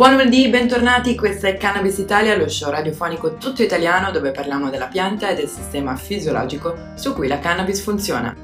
Buon lunedì, bentornati, questa è Cannabis Italia, lo show radiofonico tutto italiano dove parliamo della pianta e del sistema fisiologico su cui la cannabis funziona.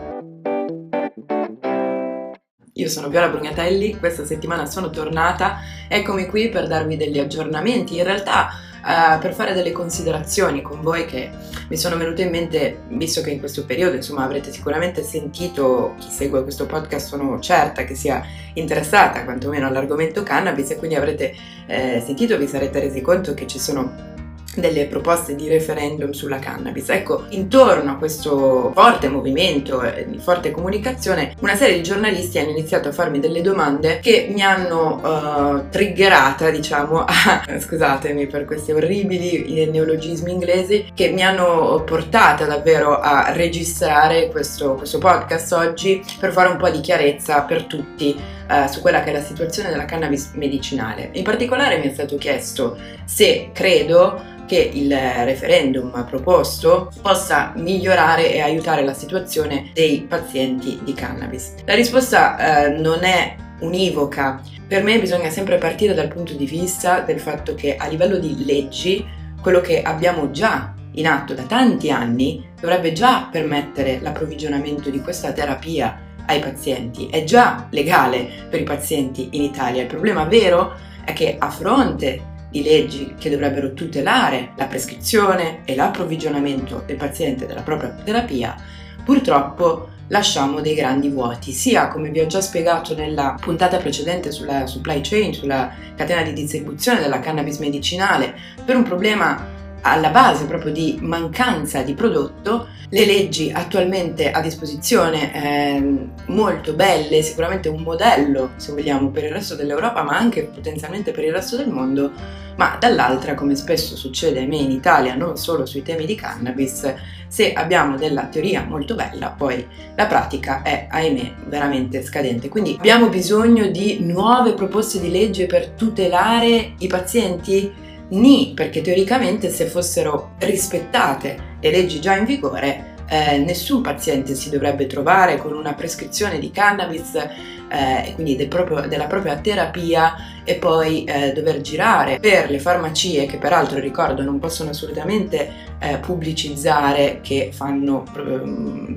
Io sono Viola Brugnatelli, questa settimana sono tornata, eccomi qui per darvi degli aggiornamenti, in realtà uh, per fare delle considerazioni con voi che mi sono venute in mente, visto che in questo periodo insomma avrete sicuramente sentito, chi segue questo podcast sono certa che sia interessata quantomeno all'argomento cannabis e quindi avrete eh, sentito, vi sarete resi conto che ci sono delle proposte di referendum sulla cannabis. Ecco, intorno a questo forte movimento di forte comunicazione, una serie di giornalisti hanno iniziato a farmi delle domande che mi hanno uh, triggerata, diciamo, a, scusatemi per questi orribili neologismi inglesi, che mi hanno portata davvero a registrare questo, questo podcast oggi per fare un po' di chiarezza per tutti uh, su quella che è la situazione della cannabis medicinale. In particolare mi è stato chiesto se credo che il referendum proposto possa migliorare e aiutare la situazione dei pazienti di cannabis. La risposta eh, non è univoca. Per me bisogna sempre partire dal punto di vista del fatto che a livello di leggi quello che abbiamo già in atto da tanti anni dovrebbe già permettere l'approvvigionamento di questa terapia ai pazienti. È già legale per i pazienti in Italia. Il problema vero è che a fronte di leggi che dovrebbero tutelare la prescrizione e l'approvvigionamento del paziente della propria terapia, purtroppo lasciamo dei grandi vuoti, sia come vi ho già spiegato nella puntata precedente sulla supply chain, sulla catena di distribuzione della cannabis medicinale, per un problema alla base proprio di mancanza di prodotto, le leggi attualmente a disposizione eh, molto belle, sicuramente un modello se vogliamo per il resto dell'Europa ma anche potenzialmente per il resto del mondo, ma dall'altra come spesso succede a me in Italia non solo sui temi di cannabis, se abbiamo della teoria molto bella poi la pratica è ahimè veramente scadente. Quindi abbiamo bisogno di nuove proposte di legge per tutelare i pazienti? Ni, perché teoricamente se fossero rispettate le leggi già in vigore, eh, nessun paziente si dovrebbe trovare con una prescrizione di cannabis eh, quindi del proprio, della propria terapia e poi eh, dover girare per le farmacie che peraltro ricordo non possono assolutamente eh, pubblicizzare che fanno pre-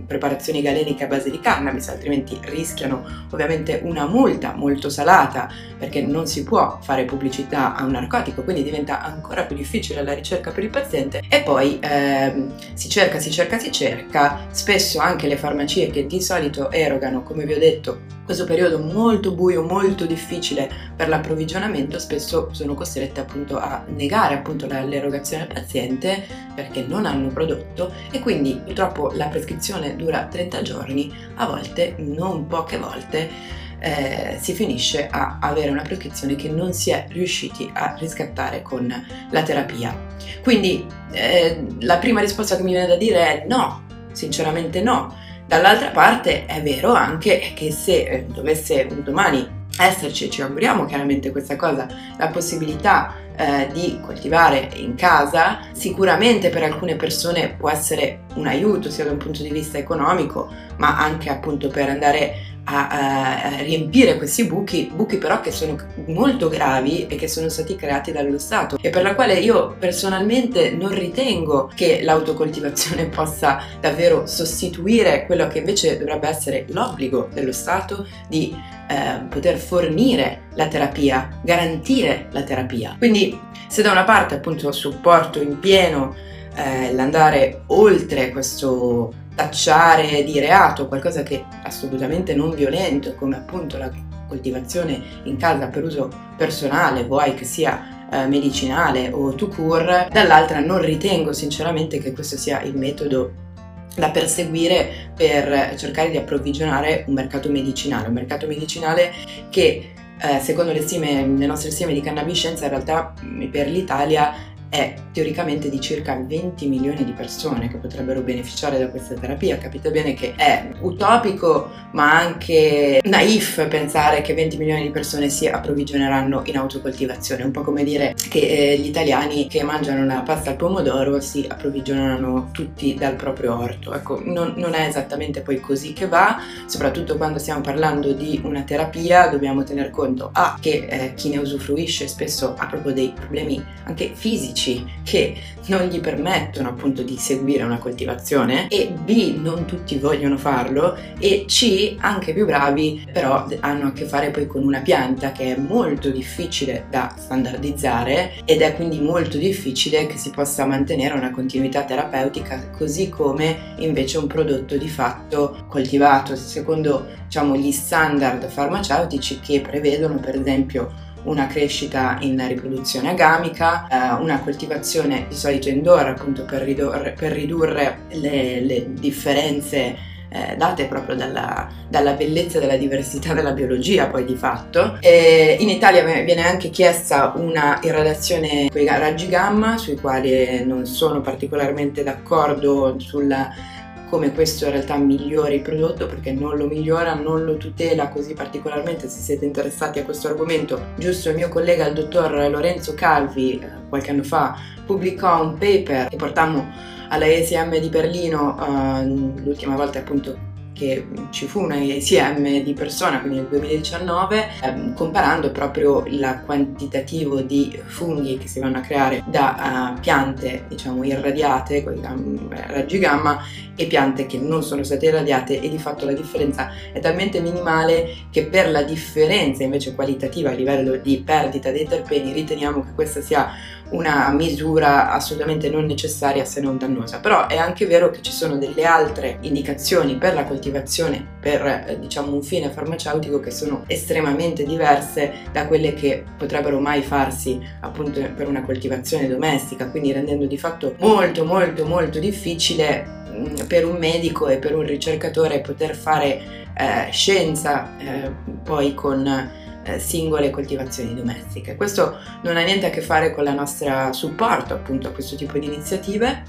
preparazioni galeniche a base di cannabis altrimenti rischiano ovviamente una multa molto salata perché non si può fare pubblicità a un narcotico quindi diventa ancora più difficile la ricerca per il paziente. E poi ehm, si cerca si cerca si cerca. Spesso anche le farmacie che di solito erogano come vi ho detto questo periodo molto buio, molto difficile per l'approvvigionamento, spesso sono costrette appunto a negare appunto l'erogazione al paziente perché non hanno prodotto e quindi purtroppo la prescrizione dura 30 giorni, a volte, non poche volte, eh, si finisce a avere una prescrizione che non si è riusciti a riscattare con la terapia. Quindi eh, la prima risposta che mi viene da dire è no, sinceramente no Dall'altra parte è vero anche che se eh, dovesse un domani esserci, ci auguriamo chiaramente questa cosa, la possibilità eh, di coltivare in casa, sicuramente per alcune persone può essere un aiuto sia da un punto di vista economico, ma anche appunto per andare a, a, riempire questi buchi, buchi però che sono molto gravi e che sono stati creati dallo Stato e per la quale io personalmente non ritengo che l'autocoltivazione possa davvero sostituire quello che invece dovrebbe essere l'obbligo dello Stato di eh, poter fornire la terapia, garantire la terapia. Quindi se da una parte appunto supporto in pieno eh, l'andare oltre questo tacciare di reato qualcosa che è assolutamente non violento, come appunto la coltivazione in casa per uso personale, vuoi che sia eh, medicinale o to cure, dall'altra non ritengo sinceramente che questo sia il metodo da perseguire per cercare di approvvigionare un mercato medicinale, un mercato medicinale che eh, secondo le, stime, le nostre stime di cannabiscenza in realtà per l'Italia è teoricamente di circa 20 milioni di persone che potrebbero beneficiare da questa terapia. Capite bene che è utopico ma anche naif pensare che 20 milioni di persone si approvvigioneranno in autocoltivazione, un po' come dire che eh, gli italiani che mangiano la pasta al pomodoro si approvvigionano tutti dal proprio orto. Ecco, non, non è esattamente poi così che va, soprattutto quando stiamo parlando di una terapia dobbiamo tener conto A che eh, chi ne usufruisce spesso ha proprio dei problemi anche fisici che non gli permettono appunto di seguire una coltivazione e B non tutti vogliono farlo e C anche più bravi però hanno a che fare poi con una pianta che è molto difficile da standardizzare ed è quindi molto difficile che si possa mantenere una continuità terapeutica così come invece un prodotto di fatto coltivato secondo diciamo gli standard farmaceutici che prevedono per esempio una crescita in riproduzione agamica, eh, una coltivazione di solito indoor appunto per ridurre, per ridurre le, le, differenze eh, date proprio dalla, dalla, bellezza dalla diversità della biologia poi di fatto. E in Italia viene anche chiesta una irradiazione con i raggi gamma sui quali non sono particolarmente d'accordo sulla come questo in realtà migliori il prodotto perché non lo migliora, non lo tutela così particolarmente se siete interessati a questo argomento. Giusto il mio collega il dottor Lorenzo Calvi eh, qualche anno fa pubblicò un paper che portammo alla ESM di Berlino uh, l'ultima volta appunto che ci fu una ISM di persona, quindi nel 2019, ehm, comparando proprio il quantitativo di funghi che si vanno a creare da uh, piante, diciamo, irradiate con i raggi gamma e piante che non sono state irradiate e di fatto la differenza è talmente minimale che per la differenza invece qualitativa a livello di perdita dei terpeni riteniamo che questa sia una misura assolutamente non necessaria se non dannosa, però è anche vero che ci sono delle altre indicazioni per la coltivazione per eh, diciamo un fine farmaceutico che sono estremamente diverse da quelle che potrebbero mai farsi appunto per una coltivazione domestica, quindi rendendo di fatto molto molto molto difficile per un medico e per un ricercatore poter fare eh, scienza eh, poi con eh, singole coltivazioni domestiche. Questo non ha niente a che fare con la nostra supporto appunto a questo tipo di iniziative,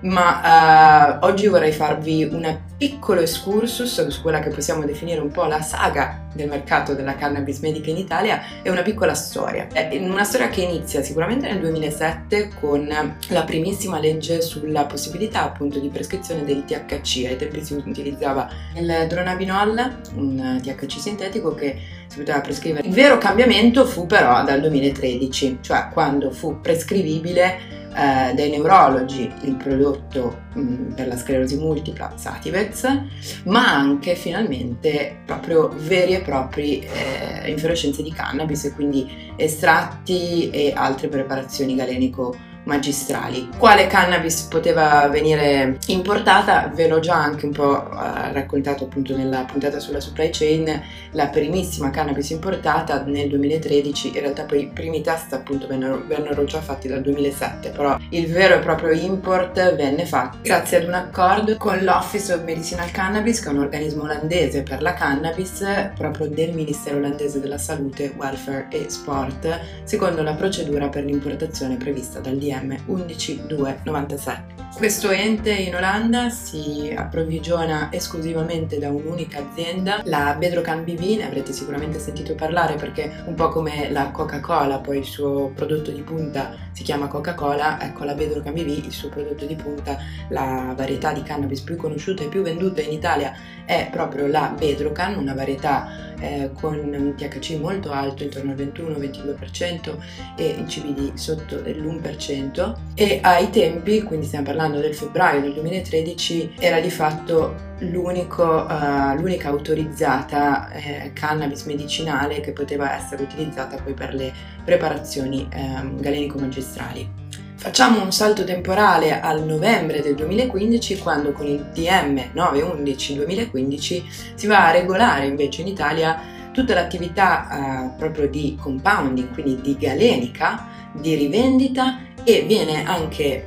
ma uh, oggi vorrei farvi un piccolo excursus su quella che possiamo definire un po' la saga del mercato della cannabis medica in Italia e una piccola storia. È una storia che inizia sicuramente nel 2007 con la primissima legge sulla possibilità appunto di prescrizione del THC. Ai tempi si utilizzava il dronabinol, un THC sintetico che si poteva prescrivere. Il vero cambiamento fu però dal 2013, cioè quando fu prescrivibile eh, dai neurologi il prodotto mh, per la sclerosi multipla Sativex, ma anche finalmente proprio veri e propri eh, infiorescenze di cannabis e quindi estratti e altre preparazioni galenico magistrali. Quale cannabis poteva venire importata? Ve l'ho già anche un po' eh, raccontato appunto nella puntata sulla supply chain, la primissima cannabis importata nel 2013, in realtà poi i primi test appunto vennero, vennero già fatti dal 2007, però il vero e proprio import venne fatto grazie ad un accordo con l'Office of Medicinal Cannabis, che è un organismo olandese per la cannabis, proprio del Ministero olandese della Salute, Welfare e Sport, secondo la procedura per l'importazione prevista dal DM DPM 11297. Questo ente in Olanda si approvvigiona esclusivamente da un'unica azienda, la Bedrocan BV, ne avrete sicuramente sentito parlare perché un po' come la Coca-Cola, poi il suo prodotto di punta si chiama Coca-Cola, ecco la Bedrocan BV, il suo prodotto di punta, la varietà di cannabis più conosciuta e più venduta in Italia è proprio la Bedrocan, una varietà eh, con un THC molto alto, intorno al 21-22% e il CBD sotto l'1% e ai tempi, quindi stiamo parlando del febbraio del 2013, era di fatto uh, l'unica autorizzata eh, cannabis medicinale che poteva essere utilizzata poi per le preparazioni eh, galenico-magistrali. Facciamo un salto temporale al novembre del 2015 quando con il DM 911-2015 si va a regolare invece in Italia tutta l'attività eh, proprio di compounding, quindi di galenica, di rivendita e viene anche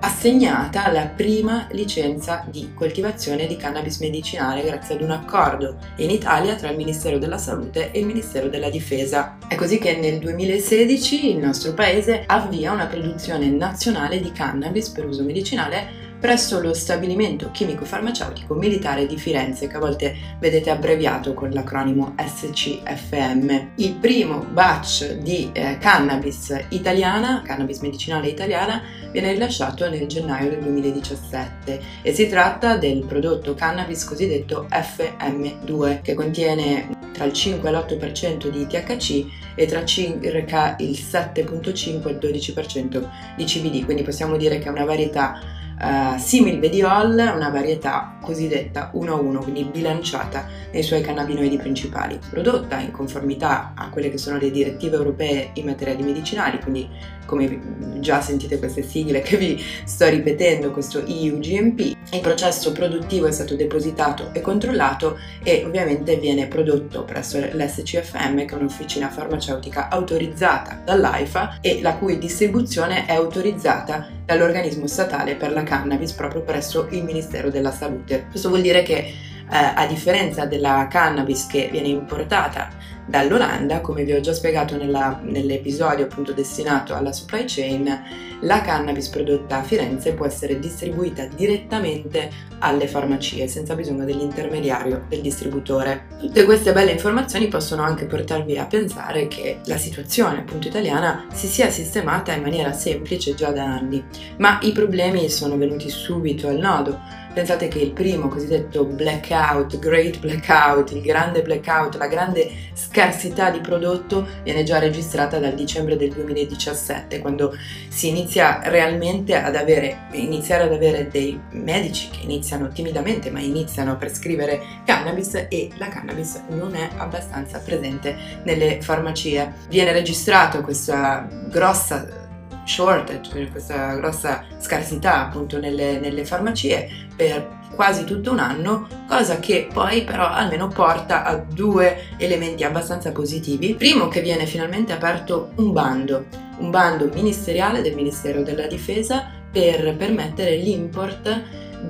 assegnata la prima licenza di coltivazione di cannabis medicinale grazie ad un accordo in Italia tra il Ministero della Salute e il Ministero della Difesa. È così che nel 2016 il nostro paese avvia una produzione nazionale di cannabis per uso medicinale presso lo stabilimento chimico-farmaceutico militare di Firenze, che a volte vedete abbreviato con l'acronimo SCFM. Il primo batch di eh, cannabis italiana, cannabis medicinale italiana, viene rilasciato nel gennaio del 2017 e si tratta del prodotto cannabis cosiddetto FM2 che contiene tra il 5 e l'8% di THC e tra circa il 7.5 e il 12% di CBD, quindi possiamo dire che è una varietà uh, simil bediol, una varietà cosiddetta 1-1, quindi bilanciata nei suoi cannabinoidi principali, prodotta in conformità a quelle che sono le direttive europee in materia di medicinali, quindi come già sentite queste sigle che vi sto ripetendo, questo EU GMP, il processo produttivo è stato depositato e controllato e ovviamente viene prodotto presso l'SCFM, che è un'officina farmaceutica autorizzata dall'AIFA e la cui distribuzione è autorizzata dall'organismo statale per la cannabis proprio presso il Ministero della Salute. Questo vuol dire che eh, a differenza della cannabis che viene importata dall'Olanda, come vi ho già spiegato nella, nell'episodio appunto destinato alla supply chain, la cannabis prodotta a Firenze può essere distribuita direttamente alle farmacie senza bisogno dell'intermediario del distributore. Tutte queste belle informazioni possono anche portarvi a pensare che la situazione appunto italiana si sia sistemata in maniera semplice già da anni, ma i problemi sono venuti subito al nodo Pensate che il primo cosiddetto blackout, great blackout, il grande blackout, la grande scarsità di prodotto viene già registrata dal dicembre del 2017, quando si inizia realmente ad avere, iniziare ad avere dei medici che iniziano timidamente, ma iniziano a prescrivere cannabis e la cannabis non è abbastanza presente nelle farmacie. Viene registrata questa grossa shortage, questa grossa scarsità appunto nelle, nelle farmacie per quasi tutto un anno, cosa che poi però almeno porta a due elementi abbastanza positivi. Primo che viene finalmente aperto un bando, un bando ministeriale del Ministero della Difesa per permettere l'import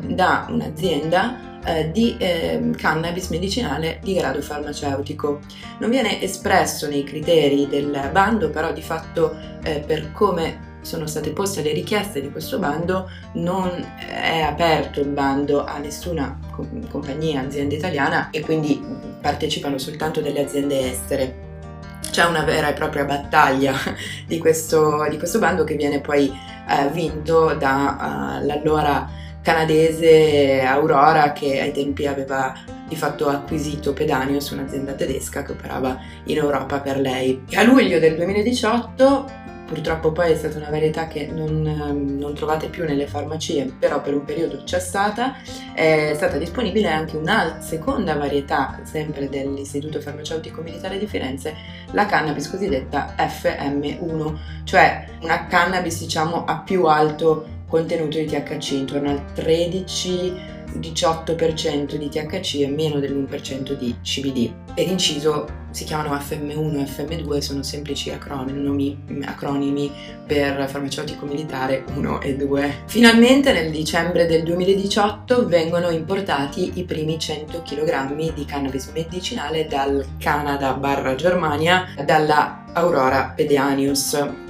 da un'azienda eh, di eh, cannabis medicinale di grado farmaceutico. Non viene espresso nei criteri del bando, però di fatto eh, per come sono state poste le richieste di questo bando, non è aperto il bando a nessuna compagnia, azienda italiana e quindi partecipano soltanto delle aziende estere. C'è una vera e propria battaglia di questo, di questo bando che viene poi eh, vinto dall'allora uh, canadese Aurora che ai tempi aveva di fatto acquisito Pedanius, un'azienda tedesca che operava in Europa per lei. A luglio del 2018 Purtroppo poi è stata una varietà che non, ehm, non, trovate più nelle farmacie, però per un periodo c'è stata. È stata disponibile anche una seconda varietà, sempre dell'Istituto Farmaceutico Militare di Firenze, la cannabis cosiddetta FM1, cioè una cannabis diciamo a più alto contenuto di THC, intorno al 13 18% di THC e meno dell'1% di CBD. Per inciso si chiamano FM1 e FM2, sono semplici acronimi, acronimi per farmaceutico militare 1 e 2. Finalmente nel dicembre del 2018 vengono importati i primi 100 kg di cannabis medicinale dal Canada barra Germania, dalla Aurora Pedanius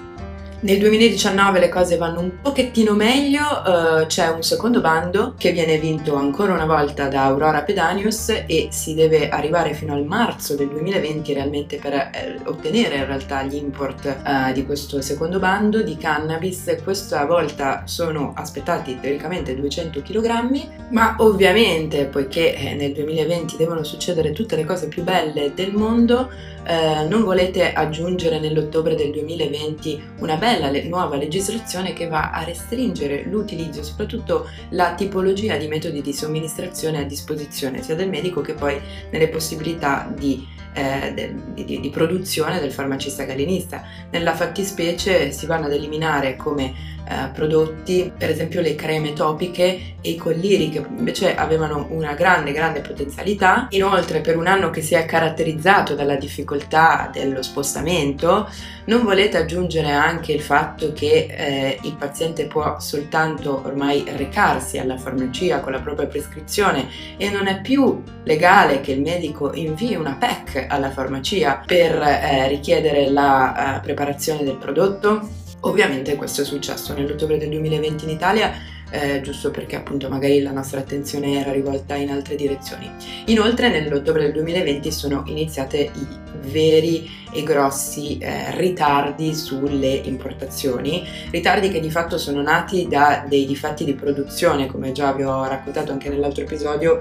nel 2019 le cose vanno un pochettino meglio, uh, c'è un secondo bando che viene vinto ancora una volta da Aurora Pedanius e si deve arrivare fino al marzo del 2020 realmente per eh, ottenere in realtà gli import uh, di questo secondo bando di cannabis. Questa volta sono aspettati teoricamente 200 kg, ma ovviamente poiché eh, nel 2020 devono succedere tutte le cose più belle del mondo, eh, non volete aggiungere nell'ottobre del 2020 una bella le- nuova legislazione che va a restringere l'utilizzo, soprattutto la tipologia di metodi di somministrazione a disposizione sia del medico che poi nelle possibilità di eh, di, di, produzione del farmacista galenista. Nella fattispecie si vanno ad eliminare come eh, prodotti, per esempio le creme topiche e i colliri che invece avevano una grande grande potenzialità. Inoltre per un anno che si è caratterizzato dalla difficoltà dello spostamento, non volete aggiungere anche il fatto che eh, il paziente può soltanto ormai recarsi alla farmacia con la propria prescrizione e non è più legale che il medico invii una PEC alla farmacia per eh, richiedere la uh, preparazione del prodotto? Ovviamente questo è successo nell'ottobre del 2020 in Italia eh, giusto perché appunto magari la nostra attenzione era rivolta in altre direzioni. Inoltre nell'ottobre del 2020 sono iniziate i veri e grossi eh, ritardi sulle importazioni, ritardi che di fatto sono nati da dei difetti di produzione, come già vi ho raccontato anche nell'altro episodio,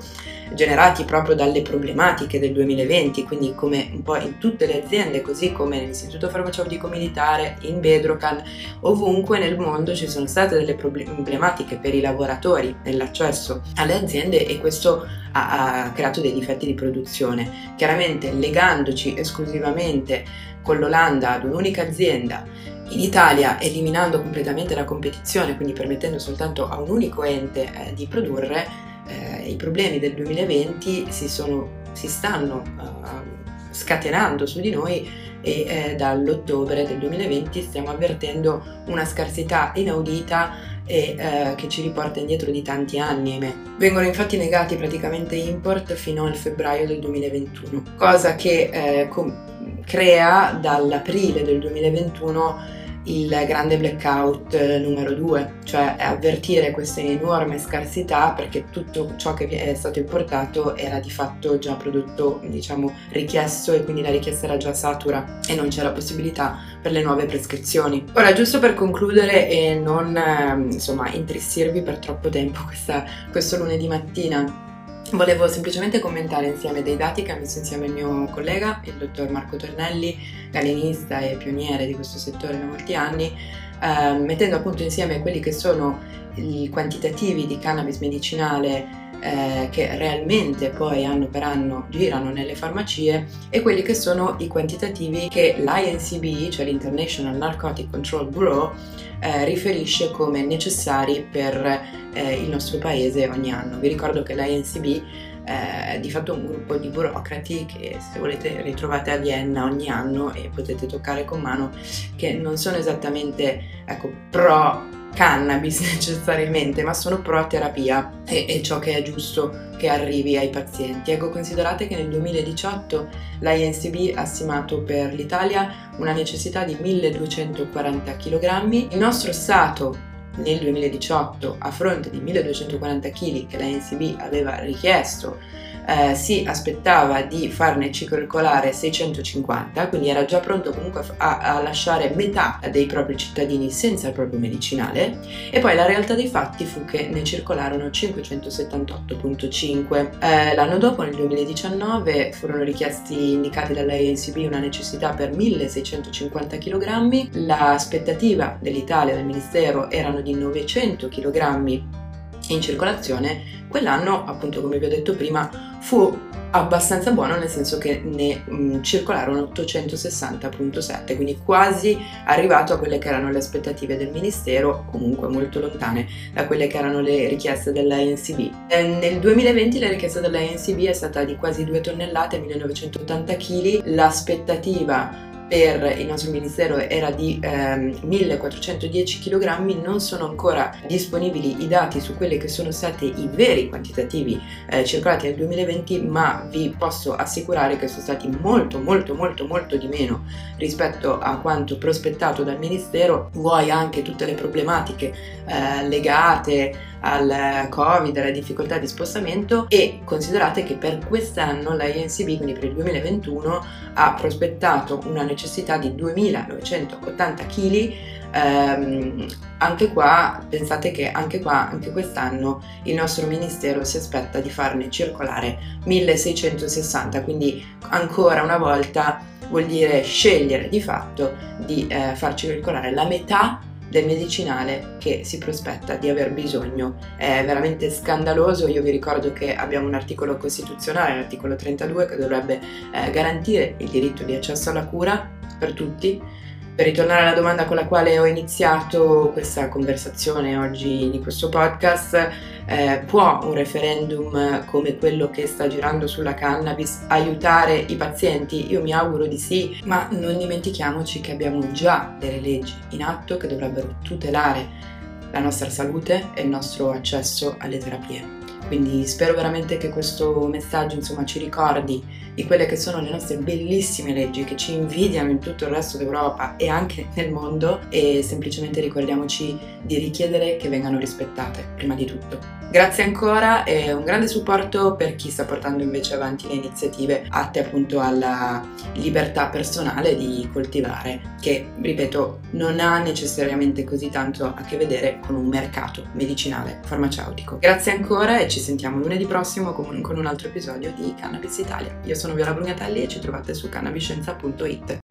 generati proprio dalle problematiche del 2020, quindi come un po' in tutte le aziende, così come nell'Istituto Farmaceutico Militare, in Bedrocan, ovunque nel mondo ci sono state delle problematiche per i lavoratori nell'accesso alle aziende e questo ha, ha creato dei difetti di produzione. Chiaramente legandoci esclusivamente con l'Olanda ad un'unica azienda in Italia eliminando completamente la competizione, quindi permettendo soltanto a un unico ente eh, di produrre, eh, i problemi del 2020 si, sono, si stanno uh, scatenando su di noi e eh, dall'ottobre del 2020 stiamo avvertendo una scarsità inaudita e eh, che ci riporta indietro di tanti anni, ahimè. Vengono infatti negati praticamente import fino al febbraio del 2021, cosa che eh, com- crea dall'aprile del 2021 il grande blackout eh, numero due, cioè avvertire questa enorme scarsità perché tutto ciò che è stato importato era di fatto già prodotto, diciamo, richiesto e quindi la richiesta era già satura e non c'era possibilità per le nuove prescrizioni. Ora, giusto per concludere e non ehm, insomma intristirvi per troppo tempo questa, questo lunedì mattina, Volevo semplicemente commentare insieme dei dati che ha messo insieme il mio collega, il dottor Marco Tornelli, galenista e pioniere di questo settore da molti anni, eh, mettendo appunto insieme quelli che sono i quantitativi di cannabis medicinale eh, che realmente poi anno per anno girano nelle farmacie e quelli che sono i quantitativi che l'INCB, cioè l'International Narcotic Control Bureau, eh, riferisce come necessari per eh, il nostro paese ogni anno. Vi ricordo che l'INCB è di fatto un gruppo di burocrati che se volete ritrovate a Vienna ogni anno e potete toccare con mano che non sono esattamente ecco, pro cannabis necessariamente, ma sono pro terapia e, e ciò che è giusto che arrivi ai pazienti. Ecco, considerate che nel 2018 l'INCB ha stimato per l'Italia una necessità di 1240 kg. Il nostro Stato nel 2018, a fronte di 1240 kg che l'INCB aveva richiesto eh, si aspettava di farne circolare 650, quindi era già pronto comunque a, a, lasciare metà dei propri cittadini senza il proprio medicinale. E poi la realtà dei fatti fu che ne circolarono 578.5. Eh, l'anno dopo, nel 2019, furono richiesti indicati dall'ANCB una necessità per 1650 kg, l'aspettativa dell'Italia, del Ministero, erano di 900 kg in circolazione, quell'anno, appunto come vi ho detto prima, fu abbastanza buono nel senso che ne mh, mm, circolarono 860.7 quindi quasi arrivato a quelle che erano le aspettative del ministero comunque molto lontane da quelle che erano le richieste dell'ANCB eh, nel 2020 la richiesta dell'ANCB è stata di quasi 2 tonnellate 1980 kg l'aspettativa per il nostro ministero era di ehm, 1410 kg, non sono ancora disponibili i dati su quelli che sono stati i veri quantitativi eh, circolati nel 2020, ma vi posso assicurare che sono stati molto molto molto molto di meno rispetto a quanto prospettato dal ministero, vuoi anche tutte le problematiche eh, legate al covid, alle difficoltà di spostamento e considerate che per quest'anno la INCB, quindi per il 2021, ha prospettato una necessità di 2980 kg ehm, anche qua pensate che anche qua anche quest'anno il nostro ministero si aspetta di farne circolare 1660 quindi ancora una volta vuol dire scegliere di fatto di eh, far circolare la metà del medicinale che si prospetta di aver bisogno. È veramente scandaloso, io vi ricordo che abbiamo un articolo costituzionale, l'articolo 32, che dovrebbe eh, garantire il diritto di accesso alla cura per tutti. Per ritornare alla domanda con la quale ho iniziato questa conversazione oggi di questo podcast, eh, può un referendum come quello che sta girando sulla cannabis aiutare i pazienti? Io mi auguro di sì, ma non dimentichiamoci che abbiamo già delle leggi in atto che dovrebbero tutelare la nostra salute e il nostro accesso alle terapie. Quindi spero veramente che questo messaggio insomma, ci ricordi di quelle che sono le nostre bellissime leggi che ci invidiano in tutto il resto d'Europa e anche nel mondo e semplicemente ricordiamoci di richiedere che vengano rispettate prima di tutto. Grazie ancora e un grande supporto per chi sta portando invece avanti le iniziative atte appunto alla libertà personale di coltivare, che ripeto non ha necessariamente così tanto a che vedere con un mercato medicinale farmaceutico. Grazie ancora e ci sentiamo lunedì prossimo con un altro episodio di Cannabis Italia. Io sono Viola Brugnatelli e ci trovate su cannabiscienza.it.